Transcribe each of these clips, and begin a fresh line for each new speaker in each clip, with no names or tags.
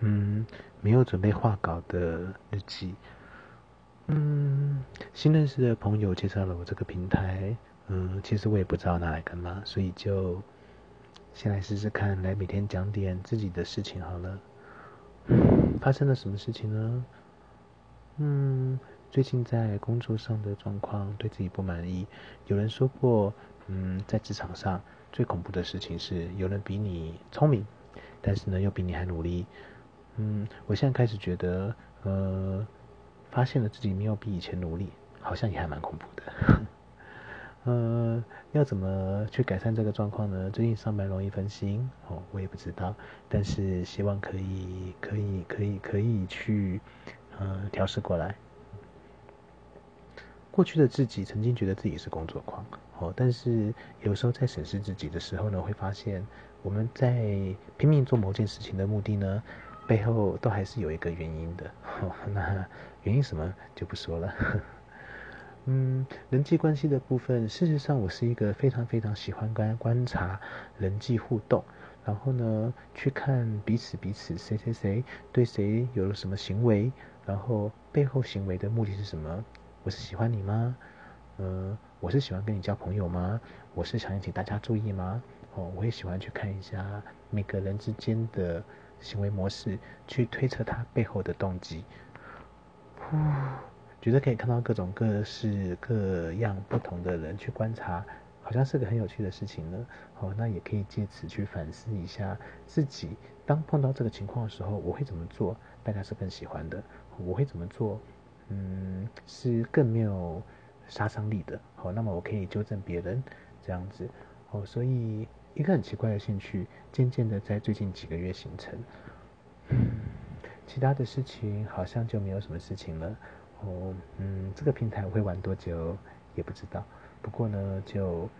嗯，没有准备画稿的日记。嗯，新认识的朋友介绍了我这个平台，嗯，其实我也不知道拿来干嘛，所以就先来试试看，来每天讲点自己的事情好了。发生了什么事情呢？嗯，最近在工作上的状况，对自己不满意。有人说过，嗯，在职场上最恐怖的事情是有人比你聪明，但是呢又比你还努力。嗯，我现在开始觉得，呃。发现了自己没有比以前努力，好像也还蛮恐怖的。呃，要怎么去改善这个状况呢？最近上班容易分心哦，我也不知道，但是希望可以，可以，可以，可以去呃调试过来。过去的自己曾经觉得自己是工作狂哦，但是有时候在审视自己的时候呢，会发现我们在拼命做某件事情的目的呢。背后都还是有一个原因的，那原因什么就不说了。嗯，人际关系的部分，事实上我是一个非常非常喜欢观观察人际互动，然后呢去看彼此彼此谁谁谁对谁有了什么行为，然后背后行为的目的是什么？我是喜欢你吗？呃，我是喜欢跟你交朋友吗？我是想引起大家注意吗？哦，我也喜欢去看一下每个人之间的。行为模式去推测他背后的动机，呼，觉得可以看到各种各式各样不同的人去观察，好像是个很有趣的事情呢。哦，那也可以借此去反思一下自己，当碰到这个情况的时候，我会怎么做？大家是更喜欢的，我会怎么做？嗯，是更没有杀伤力的。好，那么我可以纠正别人，这样子。哦，所以。一个很奇怪的兴趣，渐渐的在最近几个月形成。其他的事情好像就没有什么事情了。哦，嗯，这个平台我会玩多久也不知道。不过呢，就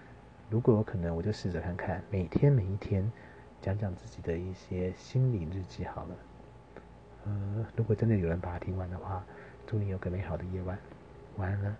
如果有可能，我就试着看看，每天每一天讲讲自己的一些心理日记好了。呃，如果真的有人把它听完的话，祝你有个美好的夜晚，晚安了。